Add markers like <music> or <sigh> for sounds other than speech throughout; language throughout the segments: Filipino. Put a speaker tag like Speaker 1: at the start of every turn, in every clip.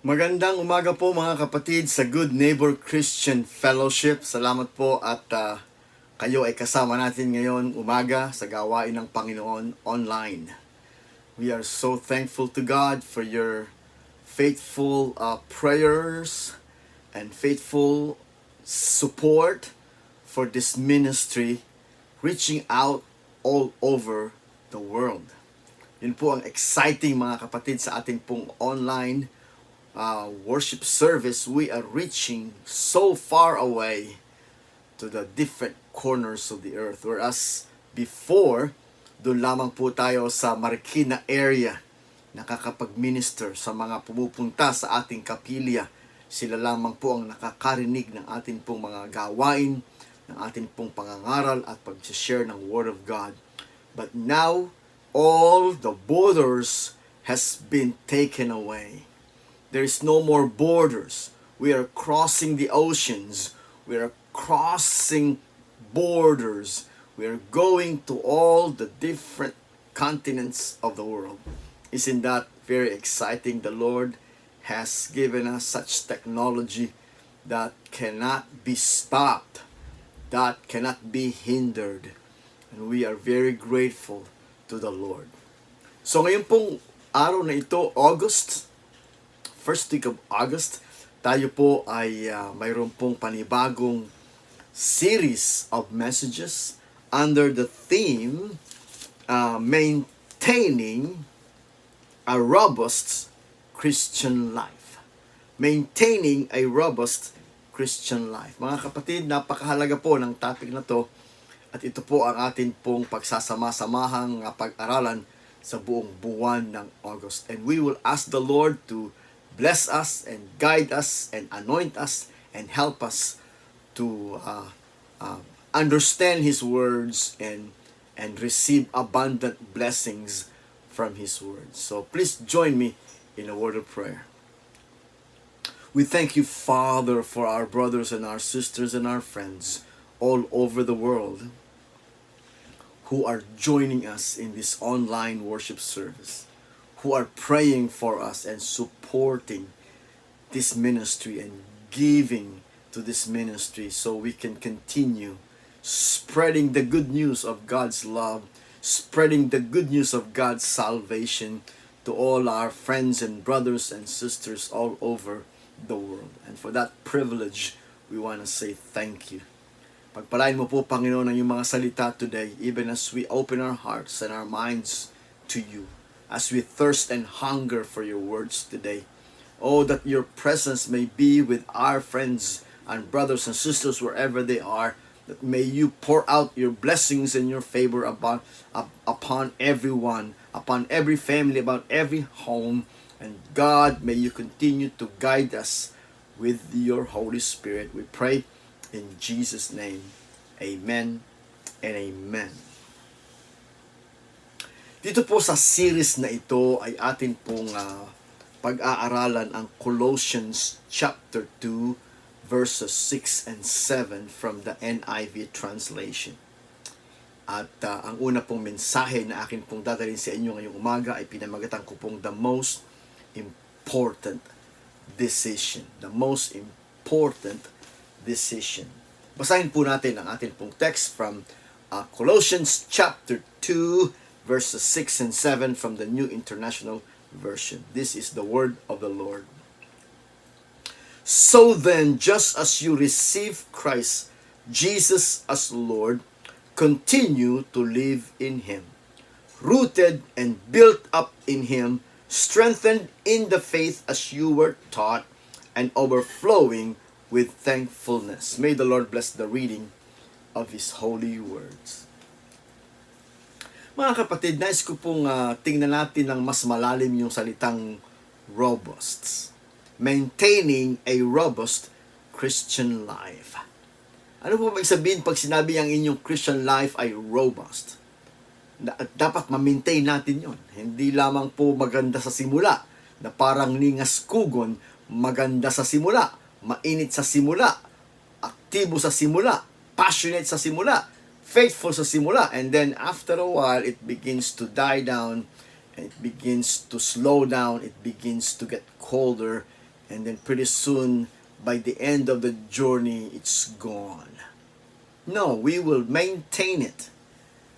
Speaker 1: Magandang umaga po mga kapatid sa Good Neighbor Christian Fellowship. Salamat po at ah, kayo ay kasama natin ngayon umaga sa gawain ng Panginoon online. We are so thankful to God for your faithful uh, prayers and faithful support for this ministry reaching out all over the world. Yun po ang exciting mga kapatid sa ating pong online uh, worship service. We are reaching so far away to the different corners of the earth. Whereas before, doon lamang po tayo sa Marikina area nakakapag-minister sa mga pumupunta sa ating kapilya. Sila lamang po ang nakakarinig ng ating pong mga gawain, ng ating pong pangangaral at pag-share ng Word of God. But now, all the borders has been taken away. There is no more borders. We are crossing the oceans. We are crossing borders. We are going to all the different continents of the world. Isn't that very exciting? The Lord has given us such technology that cannot be stopped, that cannot be hindered. And we are very grateful to the Lord. So ngayon pong araw na ito, August, first week of August, tayo po ay uh, mayroon pong panibagong series of messages under the theme uh, Maintaining a Robust Christian Life. Maintaining a Robust Christian Life. Mga kapatid, napakahalaga po ng topic na to at ito po ang atin pong pagsasama-samahang uh, pag-aralan sa buong buwan ng August. And we will ask the Lord to bless us and guide us and anoint us and help us to uh, uh, understand His words and and receive abundant blessings from His words. So please join me in a word of prayer. We thank you, Father, for our brothers and our sisters and our friends all over the world who are joining us in this online worship service, who are praying for us and supporting this ministry and giving to this ministry so we can continue spreading the good news of God's love, spreading the good news of God's salvation to all our friends and brothers and sisters all over the world. And for that privilege, we want to say thank you. Pagpalain mo po, Panginoon, ang iyong mga salita today, even as we open our hearts and our minds to you, as we thirst and hunger for your words today. Oh, that your presence may be with our friends and brothers and sisters wherever they are, that may you pour out your blessings and your favor upon, up, upon everyone, upon every family, upon every home. And God, may you continue to guide us with your Holy Spirit. We pray in Jesus' name. Amen and amen. Dito po sa series na ito ay atin pong uh, pag-aaralan ang Colossians chapter 2 verses 6 and 7 from the NIV translation. At uh, ang una pong mensahe na akin pong dadalhin sa inyo ngayong umaga ay pinamagatan ko pong the most important decision. The most important decision. Basahin po natin ang ating pong text from uh, Colossians chapter 2 verses 6 and 7 from the New International Version. This is the word of the Lord. So then, just as you receive Christ Jesus as Lord, continue to live in Him, rooted and built up in Him, strengthened in the faith as you were taught, and overflowing with thankfulness. May the Lord bless the reading of His holy words. Mga kapatid, nais ko pong uh, tingnan natin ng mas malalim yung salitang robust. Maintaining a robust Christian life. Ano po ba sabihin pag sinabi ang inyong Christian life ay robust? dapat ma-maintain natin yon. Hindi lamang po maganda sa simula, na parang ningas kugon, maganda sa simula, mainit sa simula, aktibo sa simula, passionate sa simula, faithful sa simula, and then after a while, it begins to die down, and it begins to slow down, it begins to get colder, And then pretty soon, by the end of the journey, it's gone. No, we will maintain it.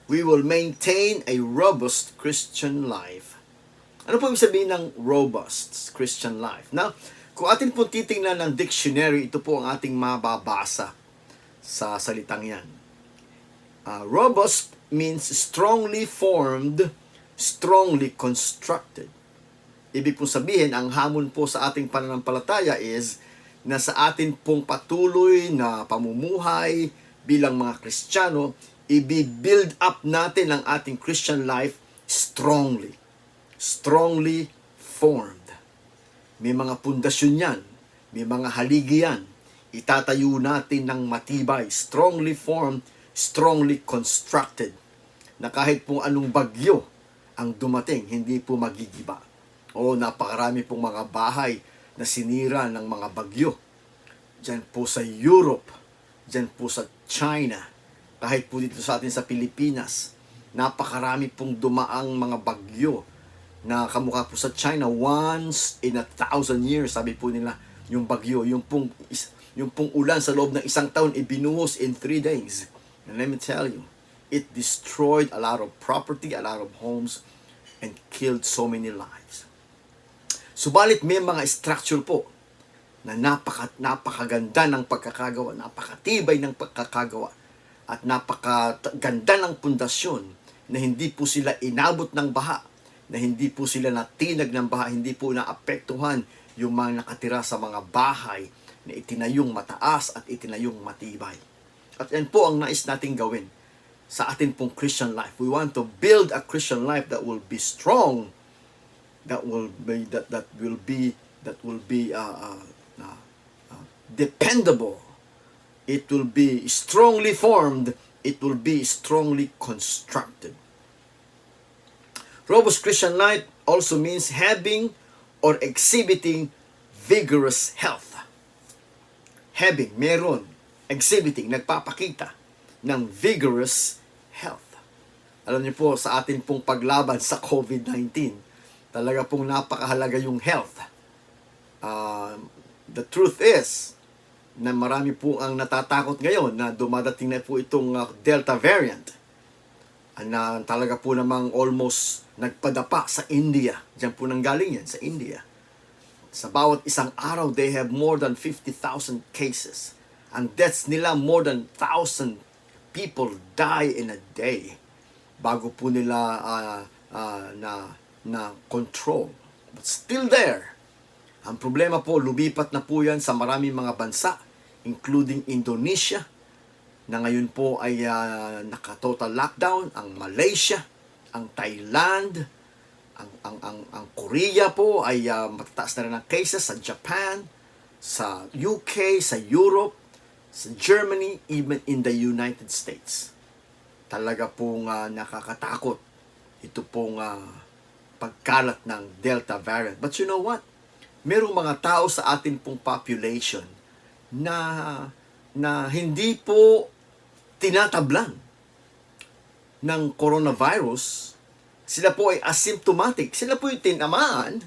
Speaker 1: We will maintain a robust Christian life. Ano po ibig sabihin ng robust Christian life? Now, kung atin pong titingnan ng dictionary, ito po ang ating mababasa sa salitang yan. Uh, robust means strongly formed, strongly constructed. Ibig pong sabihin, ang hamon po sa ating pananampalataya is na sa atin pong patuloy na pamumuhay bilang mga Kristiyano, i-build up natin ang ating Christian life strongly. Strongly formed. May mga pundasyon yan. May mga haligi yan. Itatayo natin ng matibay, strongly formed, strongly constructed. Na kahit po anong bagyo ang dumating, hindi po magigiba. O napakarami pong mga bahay na sinira ng mga bagyo. Diyan po sa Europe, diyan po sa China, kahit po dito sa atin sa Pilipinas, napakarami pong dumaang mga bagyo na kamukha po sa China once in a thousand years sabi po nila yung bagyo yung pong yung pong ulan sa loob ng isang taon ibinuhos in three days and let me tell you it destroyed a lot of property a lot of homes and killed so many lives subalit may mga structure po na napaka, napakaganda ng pagkakagawa napakatibay ng pagkakagawa at napakaganda ng pundasyon na hindi po sila inabot ng baha na hindi po sila natinag ng baha, hindi po naapektuhan yung mga nakatira sa mga bahay na itinayong mataas at itinayong matibay. At yan po ang nais nating gawin sa atin pong Christian life. We want to build a Christian life that will be strong, that will be that that will be that will be uh, uh, uh, dependable. It will be strongly formed. It will be strongly constructed. Robust Christian life also means having or exhibiting vigorous health. Having, meron, exhibiting, nagpapakita ng vigorous health. Alam niyo po, sa atin pong paglaban sa COVID-19, talaga pong napakahalaga yung health. Uh, the truth is, na marami po ang natatakot ngayon na dumadating na po itong uh, Delta variant na talaga po namang almost nagpadapa sa India. Diyan po nang galing yan, sa India. Sa bawat isang araw, they have more than 50,000 cases. Ang deaths nila, more than 1,000 people die in a day bago po nila uh, uh, na, na control. But still there. Ang problema po, lumipat na po yan sa maraming mga bansa, including Indonesia, na ngayon po ay uh, naka-total lockdown, ang Malaysia, ang Thailand, ang ang ang, ang Korea po ay uh, matataas na rin ang cases sa Japan, sa UK, sa Europe, sa Germany, even in the United States. Talaga pong uh, nakakatakot ito pong uh, pagkalat ng Delta variant. But you know what? Merong mga tao sa atin pong population na na hindi po tinatablan ng coronavirus, sila po ay asymptomatic. Sila po yung tinamaan,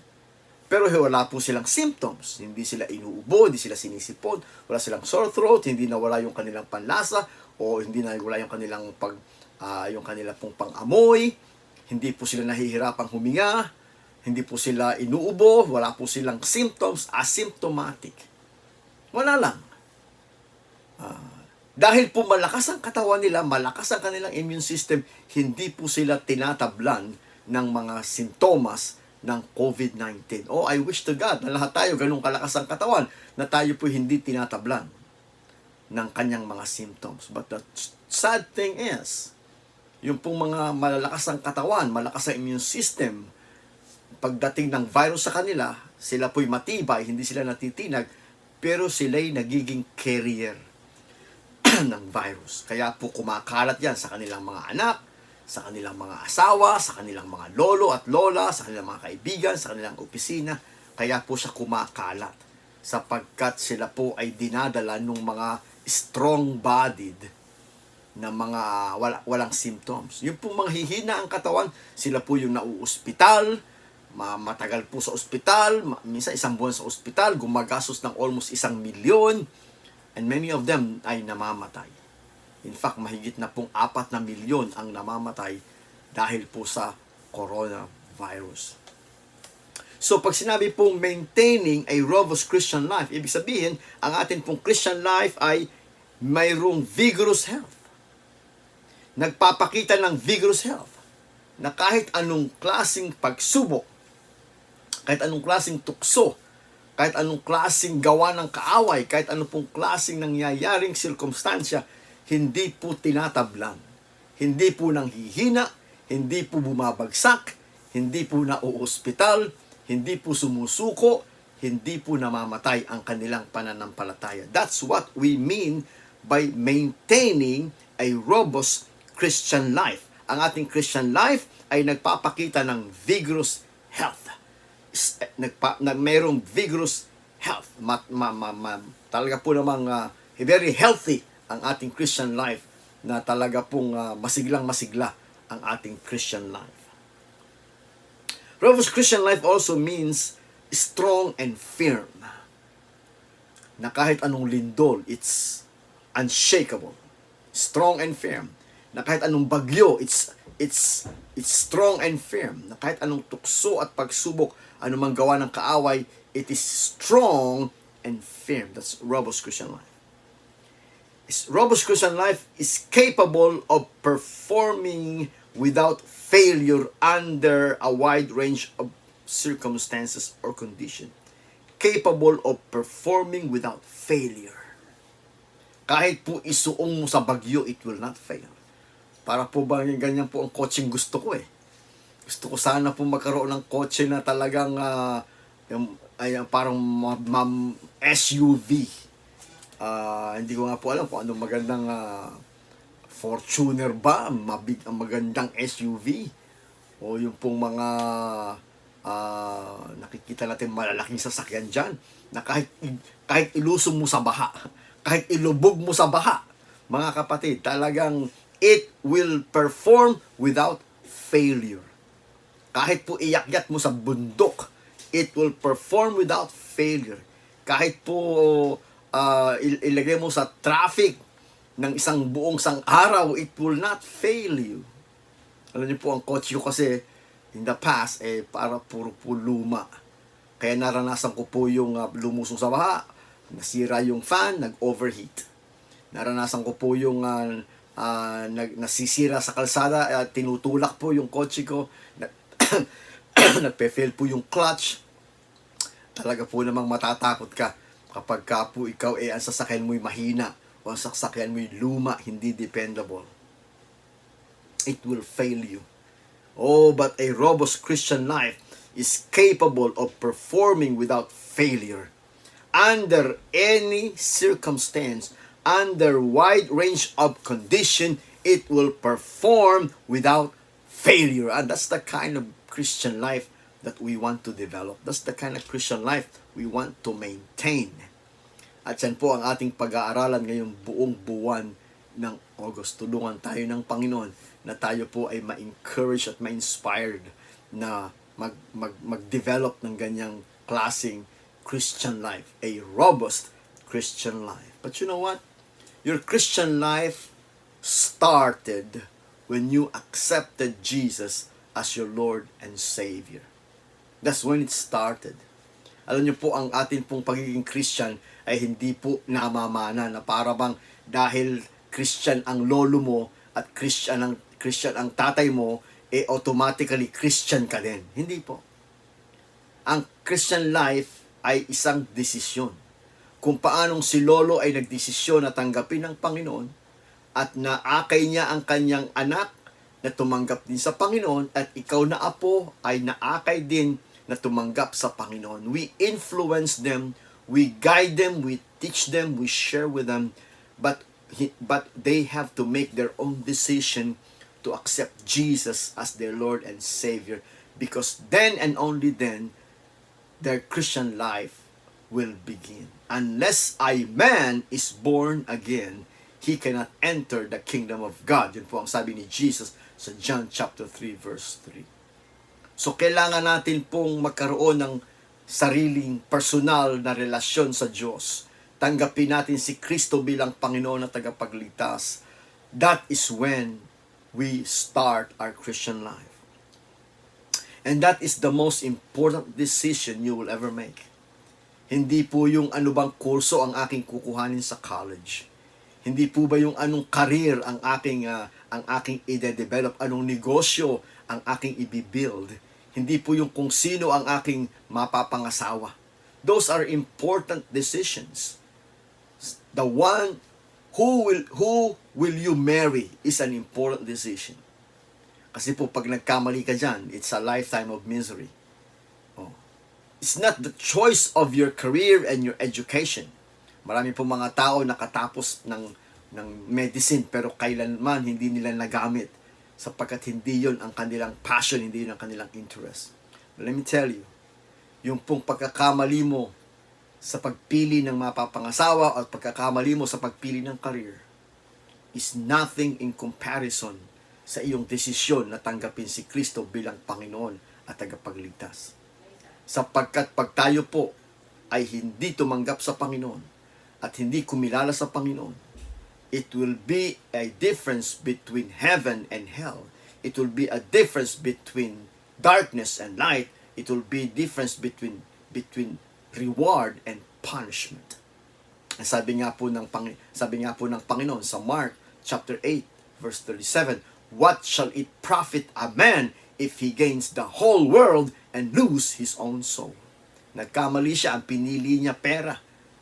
Speaker 1: pero wala po silang symptoms. Hindi sila inuubo, hindi sila sinisipon, wala silang sore throat, hindi nawala yung kanilang panlasa, o hindi na wala yung kanilang pag uh, yung kanilang pong pang-amoy, hindi po sila nahihirapang huminga, hindi po sila inuubo, wala po silang symptoms, asymptomatic. Wala lang. Uh, dahil po malakas ang katawan nila, malakas ang kanilang immune system, hindi po sila tinatablan ng mga sintomas ng COVID-19. Oh, I wish to God na lahat tayo ganun kalakas ang katawan na tayo po hindi tinatablan ng kanyang mga symptoms. But the sad thing is, yung pong mga malalakas ang katawan, malakas ang immune system, pagdating ng virus sa kanila, sila po'y matibay, hindi sila natitinag, pero sila'y nagiging carrier <clears throat> ng virus. Kaya po kumakalat yan sa kanilang mga anak, sa kanilang mga asawa, sa kanilang mga lolo at lola, sa kanilang mga kaibigan, sa kanilang opisina. Kaya po siya kumakalat sapagkat sila po ay dinadala ng mga strong-bodied na mga wala, walang symptoms. Yung po mga hihina ang katawan, sila po yung nauospital, ma- matagal po sa ospital, minsan isang buwan sa ospital, gumagastos ng almost isang milyon, and many of them ay namamatay. In fact, mahigit na pong apat na milyon ang namamatay dahil po sa coronavirus. So, pag sinabi pong maintaining a robust Christian life, ibig sabihin, ang atin pong Christian life ay mayroong vigorous health. Nagpapakita ng vigorous health na kahit anong klasing pagsubok, kahit anong klasing tukso, kahit anong klasing gawa ng kaaway, kahit anong pong klasing nangyayaring sirkumstansya, hindi po tinatablan. Hindi po nanghihina, hindi po bumabagsak, hindi po nauospital, hindi po sumusuko, hindi po namamatay ang kanilang pananampalataya. That's what we mean by maintaining a robust Christian life. Ang ating Christian life ay nagpapakita ng vigorous health. Eh, Nagpa, na mayroong vigorous health. Ma, ma, ma, ma, talaga po namang uh, very healthy ang ating Christian life na talaga pong uh, masiglang masigla ang ating Christian life. Robust Christian life also means strong and firm. Na kahit anong lindol, it's unshakable. Strong and firm. Na kahit anong bagyo, it's it's it's strong and firm. Na kahit anong tukso at pagsubok, anumang gawa ng kaaway, it is strong and firm. That's robust Christian life. Robust Christian life is capable of performing without failure under a wide range of circumstances or condition. Capable of performing without failure. Kahit po isuong mo sa bagyo, it will not fail. Para po ba ganyan po ang coaching gusto ko eh. Gusto ko sana po magkaroon ng kotse na talagang ah, yung, ay, parang ma- SUV. Ah, hindi ko nga po alam kung anong magandang ah, Fortuner ba, mabig ang magandang SUV o yung pong mga ah, nakikita natin malalaking sasakyan diyan na kahit kahit ilusong mo sa baha, <laughs> kahit ilubog mo sa baha, mga kapatid, talagang it will perform without failure. Kahit po iyakyat mo sa bundok, it will perform without failure. Kahit po il- ilagay mo sa traffic ng isang buong sang araw, it will not fail you. Alam niyo po, ang kotse ko kasi in the past, eh, para puro po luma. Kaya naranasan ko po yung uh, lumusong sa baha, nasira yung fan, nag-overheat. Naranasan ko po yung uh, uh, nag, nasisira sa kalsada, uh, tinutulak po yung kotse ko, na, <coughs> nagpe-fail po yung clutch. Talaga po namang matatakot ka kapag ka po ikaw eh ang sasakyan mo'y mahina o ang sasakyan mo'y luma, hindi dependable. It will fail you. Oh, but a robust Christian life is capable of performing without failure. Under any circumstance, under wide range of condition, it will perform without failure. And that's the kind of Christian life that we want to develop. That's the kind of Christian life we want to maintain. At yan po ang ating pag-aaralan ngayong buong buwan ng August. Tulungan tayo ng Panginoon na tayo po ay ma-encourage at ma-inspired na mag, mag, mag-develop ng ganyang klaseng Christian life. A robust Christian life. But you know what? Your Christian life started when you accepted Jesus as your Lord and Savior. That's when it started. Alam niyo po, ang atin pong pagiging Christian ay hindi po namamana na para bang dahil Christian ang lolo mo at Christian ang Christian ang tatay mo, eh automatically Christian ka din. Hindi po. Ang Christian life ay isang desisyon. Kung paanong si Lolo ay nagdesisyon na tanggapin ng Panginoon at naakay niya ang kanyang anak na tumanggap din sa Panginoon at ikaw na apo ay naakay din na tumanggap sa Panginoon. We influence them, we guide them, we teach them, we share with them, but but they have to make their own decision to accept Jesus as their Lord and Savior because then and only then their Christian life will begin. Unless a man is born again, he cannot enter the kingdom of God. Yun po ang sabi ni Jesus sa John chapter 3 verse 3. So kailangan natin pong magkaroon ng sariling personal na relasyon sa Diyos. Tanggapin natin si Kristo bilang Panginoon at tagapagligtas. That is when we start our Christian life. And that is the most important decision you will ever make. Hindi po yung ano bang kurso ang aking kukuhanin sa college. Hindi po ba yung anong career ang aking uh, ang aking i-develop, anong negosyo ang aking i-build. Hindi po yung kung sino ang aking mapapangasawa. Those are important decisions. The one who will who will you marry is an important decision. Kasi po pag nagkamali ka dyan, it's a lifetime of misery. It's not the choice of your career and your education. Marami po mga tao nakatapos ng ng medicine pero kailanman hindi nila nagamit sapagkat hindi yon ang kanilang passion, hindi yon ang kanilang interest. But let me tell you, yung pong pagkakamali mo sa pagpili ng mapapangasawa at pagkakamali mo sa pagpili ng career is nothing in comparison sa iyong desisyon na tanggapin si Kristo bilang Panginoon at tagapagligtas sapagkat pag tayo po ay hindi tumanggap sa Panginoon at hindi kumilala sa Panginoon, it will be a difference between heaven and hell. It will be a difference between darkness and light. It will be difference between between reward and punishment. Sabi nga po ng Pang sabi nga po ng Panginoon sa Mark chapter 8 verse 37, what shall it profit a man if he gains the whole world and lose his own soul. Nagkamali siya, ang pinili niya pera.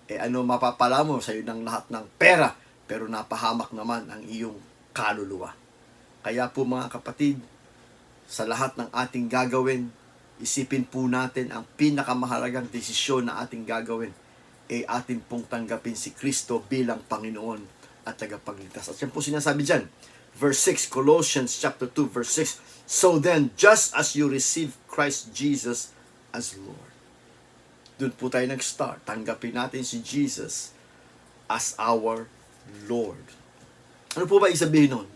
Speaker 1: Eh ano mapapala mo sa iyo ng lahat ng pera, pero napahamak naman ang iyong kaluluwa. Kaya po mga kapatid, sa lahat ng ating gagawin, isipin po natin ang pinakamahalagang desisyon na ating gagawin ay eh, atin pong tanggapin si Kristo bilang Panginoon at tagapagligtas. At yan po sinasabi dyan, verse 6, Colossians chapter 2, verse 6, So then, just as you receive Christ Jesus as Lord. Doon po tayo nag-start. Tanggapin natin si Jesus as our Lord. Ano po ba isabihin nun?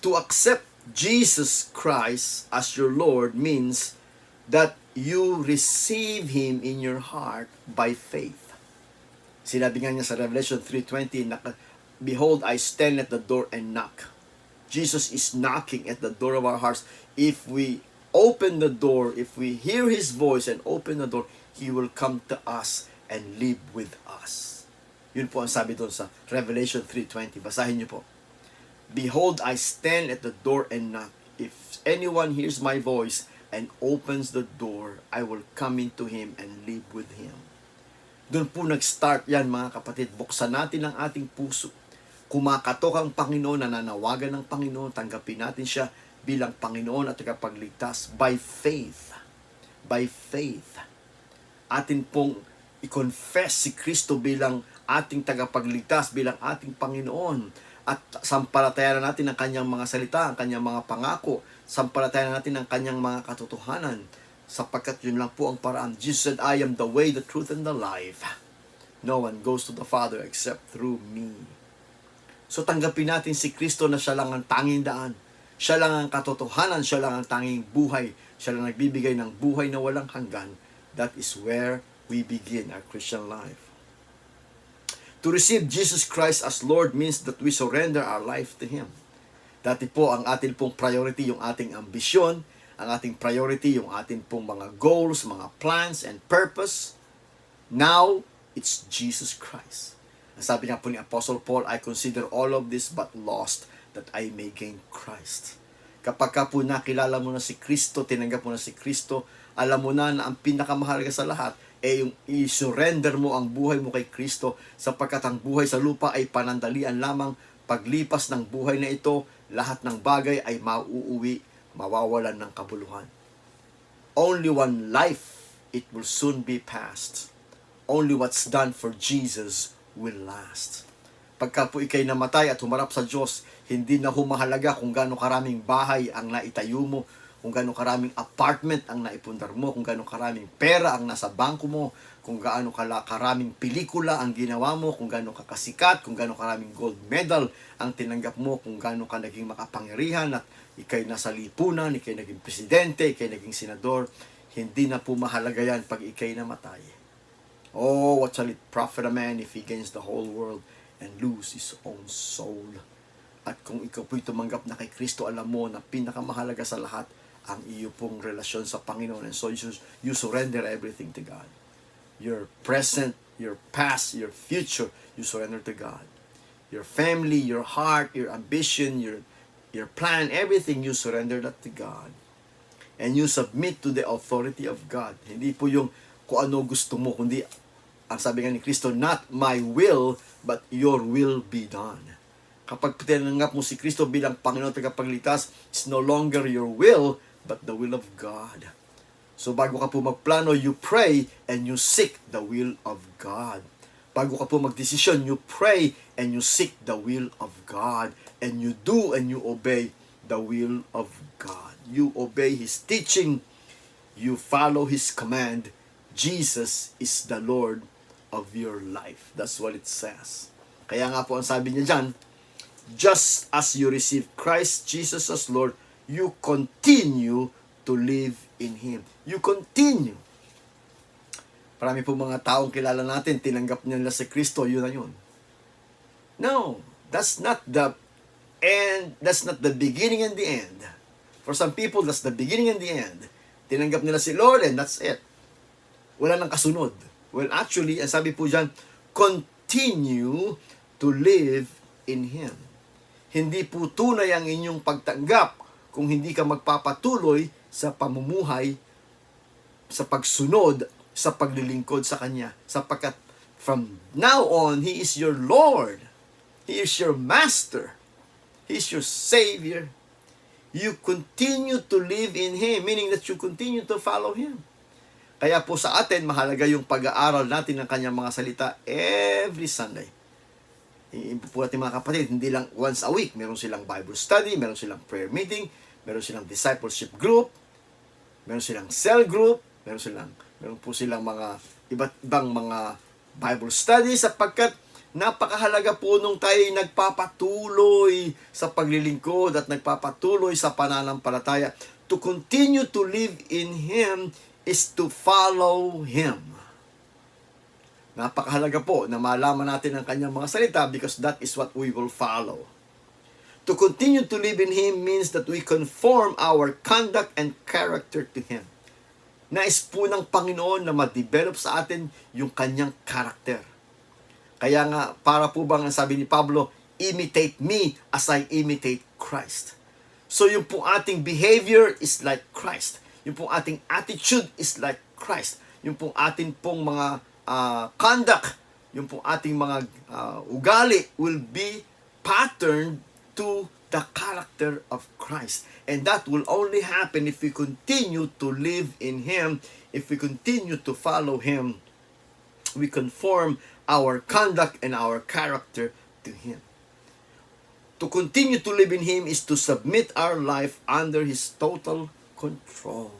Speaker 1: To accept Jesus Christ as your Lord means that you receive Him in your heart by faith. Sinabi nga niya sa Revelation 3.20, Behold, I stand at the door and knock. Jesus is knocking at the door of our hearts. If we open the door, if we hear His voice and open the door, He will come to us and live with us. Yun po ang sabi doon sa Revelation 3.20. Basahin niyo po. Behold, I stand at the door and knock. If anyone hears my voice and opens the door, I will come into him and live with him. Doon po nag-start yan mga kapatid. Buksan natin ang ating puso kumakatok ang Panginoon, nananawagan ng Panginoon, tanggapin natin siya bilang Panginoon at tagapagligtas by faith. By faith. Atin pong i-confess si Kristo bilang ating tagapagligtas, bilang ating Panginoon. At sampalatayan natin ang kanyang mga salita, ang kanyang mga pangako. Sampalatayan natin ang kanyang mga katotohanan. Sapagkat yun lang po ang paraan. Jesus said, I am the way, the truth, and the life. No one goes to the Father except through me. So tanggapin natin si Kristo na siya lang ang tanging daan. Siya lang ang katotohanan, siya lang ang tanging buhay. Siya lang nagbibigay ng buhay na walang hanggan. That is where we begin our Christian life. To receive Jesus Christ as Lord means that we surrender our life to Him. Dati po ang ating pong priority yung ating ambisyon, ang ating priority yung ating pong mga goals, mga plans and purpose. Now, it's Jesus Christ. Sabi nga po ni Apostle Paul, I consider all of this but lost that I may gain Christ. Kapag ka po nakilala mo na si Kristo, tinanggap mo na si Kristo, alam mo na na ang pinakamahalaga sa lahat ay yung i-surrender mo ang buhay mo kay Kristo sapagkat ang buhay sa lupa ay panandalian lamang paglipas ng buhay na ito, lahat ng bagay ay mauuwi, mawawalan ng kabuluhan. Only one life, it will soon be past. Only what's done for Jesus will last. Pagka po ikay namatay at humarap sa Diyos, hindi na humahalaga kung gaano karaming bahay ang naitayo mo, kung gaano karaming apartment ang naipundar mo, kung gaano karaming pera ang nasa bangko mo, kung gaano karaming pelikula ang ginawa mo, kung gaano ka kasikat, kung gaano karaming gold medal ang tinanggap mo, kung gaano ka naging makapangyarihan at ikay nasa lipunan, ikay naging presidente, ikay naging senador, hindi na po mahalaga yan pag ikay namatay. Oh, what shall it profit a man if he gains the whole world and lose his own soul? At kung ikaw po'y tumanggap na kay Kristo, alam mo na pinakamahalaga sa lahat ang iyo pong relasyon sa Panginoon. And so you, you surrender everything to God. Your present, your past, your future, you surrender to God. Your family, your heart, your ambition, your, your plan, everything you surrender that to God. And you submit to the authority of God. Hindi po yung kung ano gusto mo, kundi ang sabi nga ni Kristo, not my will, but your will be done. Kapag tinanggap mo si Kristo bilang Panginoon at tagapagligtas, it's no longer your will, but the will of God. So bago ka po magplano, you pray and you seek the will of God. Bago ka po magdesisyon, you pray and you seek the will of God. And you do and you obey the will of God. You obey His teaching. You follow His command. Jesus is the Lord of your life. That's what it says. Kaya nga po ang sabi niya dyan, just as you receive Christ Jesus as Lord, you continue to live in Him. You continue. Marami po mga taong kilala natin, tinanggap nila si Kristo, yun na yun. No, that's not the end, that's not the beginning and the end. For some people, that's the beginning and the end. Tinanggap nila si Lord and that's it. Wala nang kasunod. Well, actually, ang sabi po dyan, continue to live in Him. Hindi po tunay ang inyong pagtanggap kung hindi ka magpapatuloy sa pamumuhay, sa pagsunod, sa paglilingkod sa Kanya. Sapagkat from now on, He is your Lord. He is your Master. He is your Savior. You continue to live in Him, meaning that you continue to follow Him. Kaya po sa atin, mahalaga yung pag-aaral natin ng kanyang mga salita every Sunday. Po natin mga kapatid, hindi lang once a week. Meron silang Bible study, meron silang prayer meeting, meron silang discipleship group, meron silang cell group, meron silang meron po silang mga iba't ibang mga Bible study sapagkat napakahalaga po nung tayo nagpapatuloy sa paglilingkod at nagpapatuloy sa pananampalataya to continue to live in Him is to follow Him. Napakahalaga po na malaman natin ang kanyang mga salita because that is what we will follow. To continue to live in Him means that we conform our conduct and character to Him. Nais po ng Panginoon na ma-develop sa atin yung kanyang karakter. Kaya nga, para po bang ang sabi ni Pablo, imitate me as I imitate Christ. So yung po ating behavior is like Christ. Yung pong ating attitude is like Christ. Yung pong ating pong mga uh, conduct, yung pong ating mga uh, ugali will be patterned to the character of Christ. And that will only happen if we continue to live in Him, if we continue to follow Him. We conform our conduct and our character to Him. To continue to live in Him is to submit our life under His total control.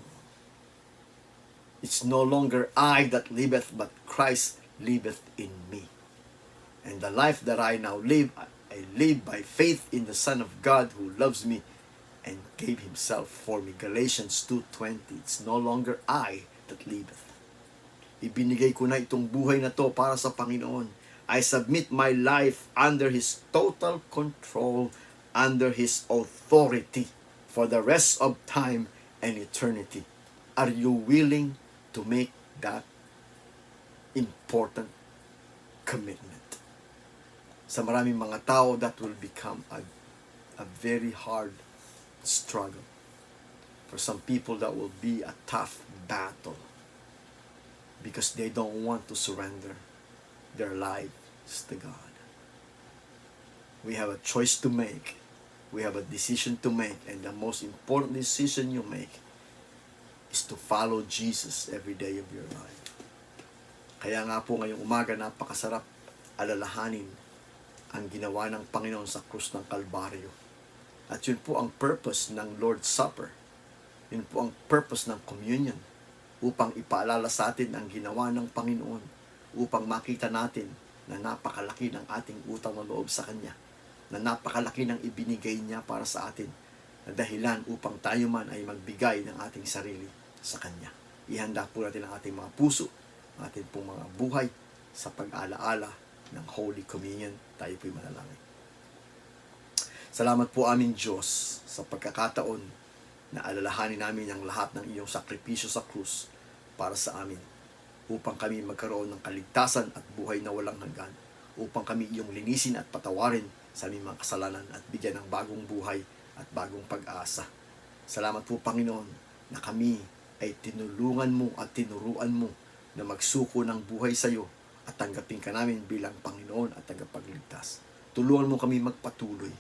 Speaker 1: It's no longer I that liveth, but Christ liveth in me. And the life that I now live, I live by faith in the Son of God who loves me and gave himself for me. Galatians 2.20 It's no longer I that liveth. Ibinigay ko na itong buhay na to para sa Panginoon. I submit my life under His total control, under His authority for the rest of time and eternity. Are you willing to make that important commitment? sa maraming mga tao, that will become a, a very hard struggle. For some people, that will be a tough battle because they don't want to surrender their lives to God. We have a choice to make. We have a decision to make. And the most important decision you make is to follow Jesus every day of your life. Kaya nga po ngayong umaga, napakasarap alalahanin ang ginawa ng Panginoon sa krus ng Kalbaryo. At yun po ang purpose ng Lord's Supper. Yun po ang purpose ng communion upang ipaalala sa atin ang ginawa ng Panginoon upang makita natin na napakalaki ng ating utang na loob sa Kanya na napakalaki ng ibinigay niya para sa atin na dahilan upang tayo man ay magbigay ng ating sarili sa Kanya. Ihanda po natin ang ating mga puso, ang ating pong mga buhay sa pag-alaala ng Holy Communion. Tayo po'y manalangin. Salamat po aming Diyos sa pagkakataon na alalahanin namin ang lahat ng iyong sakripisyo sa krus para sa amin upang kami magkaroon ng kaligtasan at buhay na walang hanggan upang kami iyong linisin at patawarin sa aming mga kasalanan at bigyan ng bagong buhay at bagong pag-asa. Salamat po Panginoon na kami ay tinulungan mo at tinuruan mo na magsuko ng buhay sa iyo at tanggapin ka namin bilang Panginoon at tagapagligtas. Tulungan mo kami magpatuloy,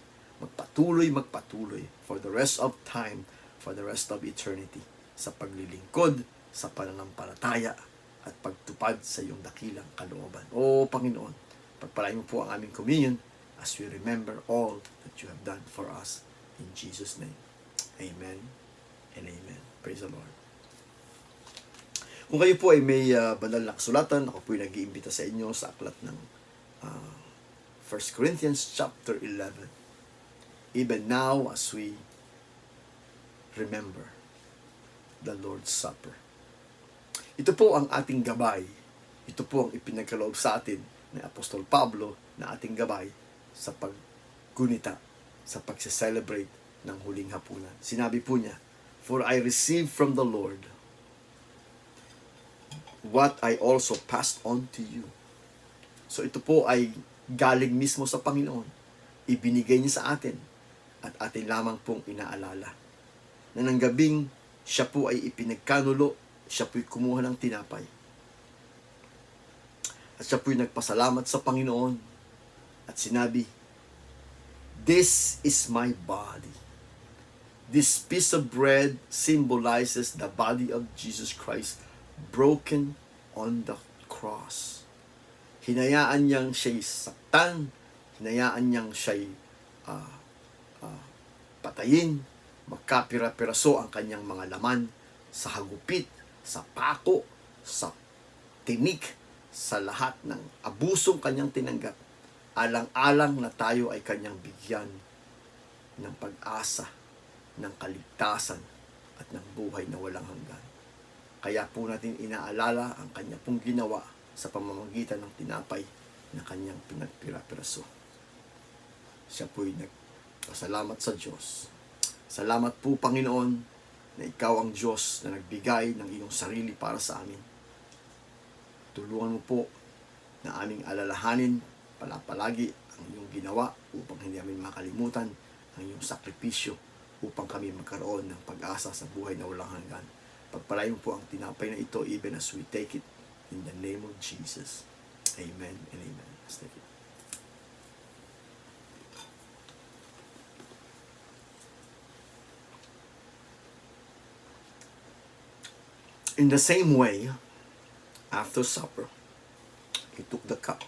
Speaker 1: magpatuloy, magpatuloy for the rest of time, for the rest of eternity sa paglilingkod, sa pananampalataya at pagtupad sa iyong dakilang kalooban. O Panginoon, pagpalain mo po ang aming communion as we remember all that you have done for us. In Jesus' name, Amen and Amen. Praise the Lord. Kung kayo po ay may uh, banal na kasulatan, ako po ay nag-iimbita sa inyo sa aklat ng uh, 1 Corinthians chapter 11. Even now as we remember the Lord's Supper. Ito po ang ating gabay. Ito po ang ipinagkaloob sa atin ni Apostol Pablo na ating gabay sa paggunita, sa pagse-celebrate ng huling hapunan. Sinabi po niya, For I received from the Lord what I also passed on to you. So ito po ay galing mismo sa Panginoon. Ibinigay niya sa atin at atin lamang pong inaalala. Na ng gabing siya po ay ipinagkanulo, siya po'y kumuha ng tinapay. At siya po'y nagpasalamat sa Panginoon at sinabi, This is my body. This piece of bread symbolizes the body of Jesus Christ broken on the cross. Hinayaan niyang siya'y saktan, hinayaan niyang siya'y uh, uh, patayin, magkapira-piraso ang kanyang mga laman sa hagupit, sa pako, sa tinik, sa lahat ng abusong kanyang tinanggap. Alang-alang na tayo ay kanyang bigyan ng pag-asa, ng kaligtasan, at ng buhay na walang hanggan. Kaya po natin inaalala ang kanya pong ginawa sa pamamagitan ng tinapay na kanyang pinagpira-piraso. Siya po'y nagpasalamat sa Diyos. Salamat po, Panginoon, na ikaw ang Diyos na nagbigay ng iyong sarili para sa amin. Tulungan mo po na aming alalahanin palapalagi ang iyong ginawa upang hindi namin makalimutan ang iyong sakripisyo upang kami magkaroon ng pag-asa sa buhay na walang hanggan. Pagpalain po ang tinapay na ito even as we take it in the name of Jesus. Amen and amen. Let's take it. In the same way, after supper, he took the cup.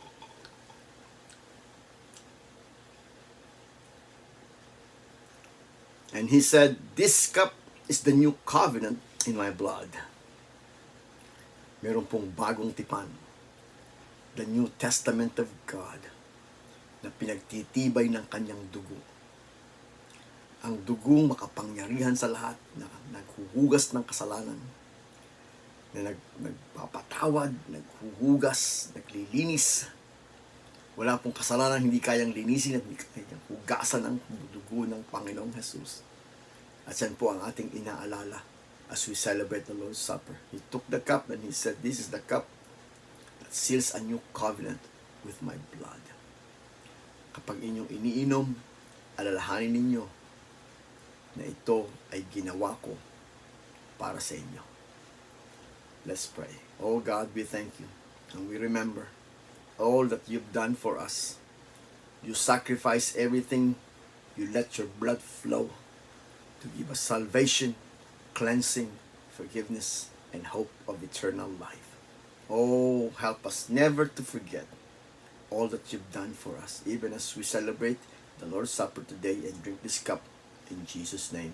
Speaker 1: And he said, This cup is the new covenant in my blood. Meron pong bagong tipan. The New Testament of God na pinagtitibay ng kanyang dugo. Ang dugong makapangyarihan sa lahat na naghuhugas ng kasalanan na nag, nagpapatawad, naghuhugas, naglilinis. Wala pong kasalanan hindi kayang linisin at hindi kayang hugasan ang dugo ng Panginoong Jesus. At yan po ang ating inaalala as we celebrate the Lord's Supper. He took the cup and he said, This is the cup that seals a new covenant with my blood. Kapag inyong iniinom, alalahanin ninyo na ito ay ginawa ko para sa inyo. Let's pray. Oh God, we thank you and we remember all that you've done for us. You sacrifice everything. You let your blood flow to give us salvation, cleansing, forgiveness, and hope of eternal life. Oh, help us never to forget all that you've done for us, even as we celebrate the Lord's Supper today and drink this cup in Jesus' name.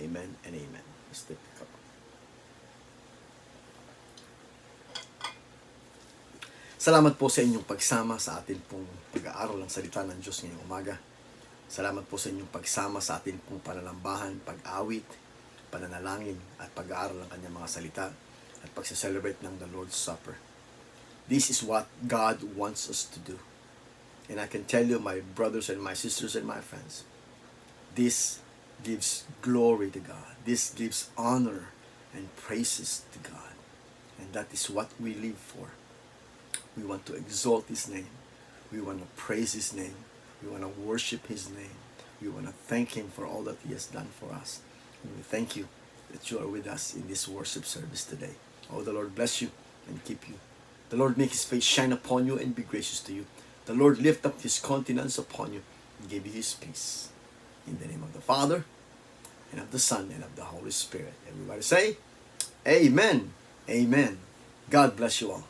Speaker 1: Amen and amen. Let's take the cup. Salamat po sa inyong pagsama sa atin pong pag-aaral ng salita ng Diyos ngayong umaga. Salamat po sa inyong pagsama sa atin pong panalambahan, pag-awit, pananalangin at pag-aaral ng kanyang mga salita at pagsa-celebrate ng the Lord's Supper. This is what God wants us to do. And I can tell you, my brothers and my sisters and my friends, this gives glory to God. This gives honor and praises to God. And that is what we live for. We want to exalt His name. We want to praise His name. We want to worship His name. We want to thank Him for all that He has done for us. We thank you that you are with us in this worship service today. Oh, the Lord bless you and keep you. The Lord make His face shine upon you and be gracious to you. The Lord lift up His countenance upon you and give you His peace. In the name of the Father, and of the Son, and of the Holy Spirit. Everybody say, Amen. Amen. God bless you all.